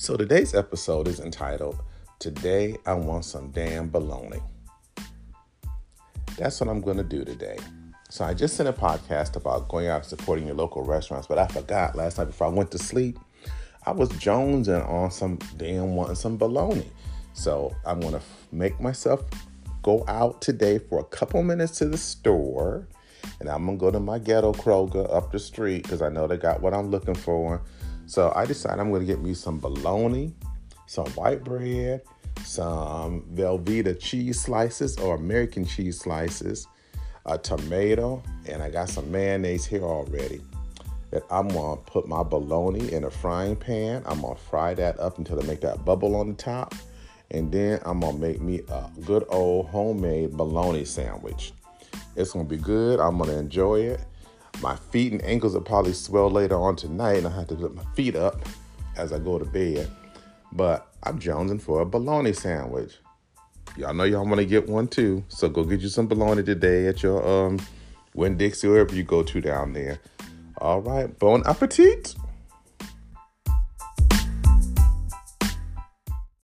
So today's episode is entitled Today I Want Some Damn Baloney. That's what I'm going to do today. So I just sent a podcast about going out and supporting your local restaurants, but I forgot last night before I went to sleep. I was jonesing on some damn wanting some baloney. So I'm going to make myself go out today for a couple minutes to the store. And I'm to go to my ghetto Kroger up the street because I know they got what I'm looking for so I decided I'm going to get me some bologna, some white bread, some Velveeta cheese slices or American cheese slices, a tomato, and I got some mayonnaise here already. That I'm gonna put my bologna in a frying pan. I'm gonna fry that up until I make that bubble on the top, and then I'm gonna make me a good old homemade bologna sandwich. It's gonna be good. I'm gonna enjoy it. My feet and ankles will probably swell later on tonight, and I have to put my feet up as I go to bed. But I'm jonesing for a bologna sandwich. Y'all know y'all want to get one too, so go get you some bologna today at your um Winn Dixie wherever you go to down there. All right, bon appetit.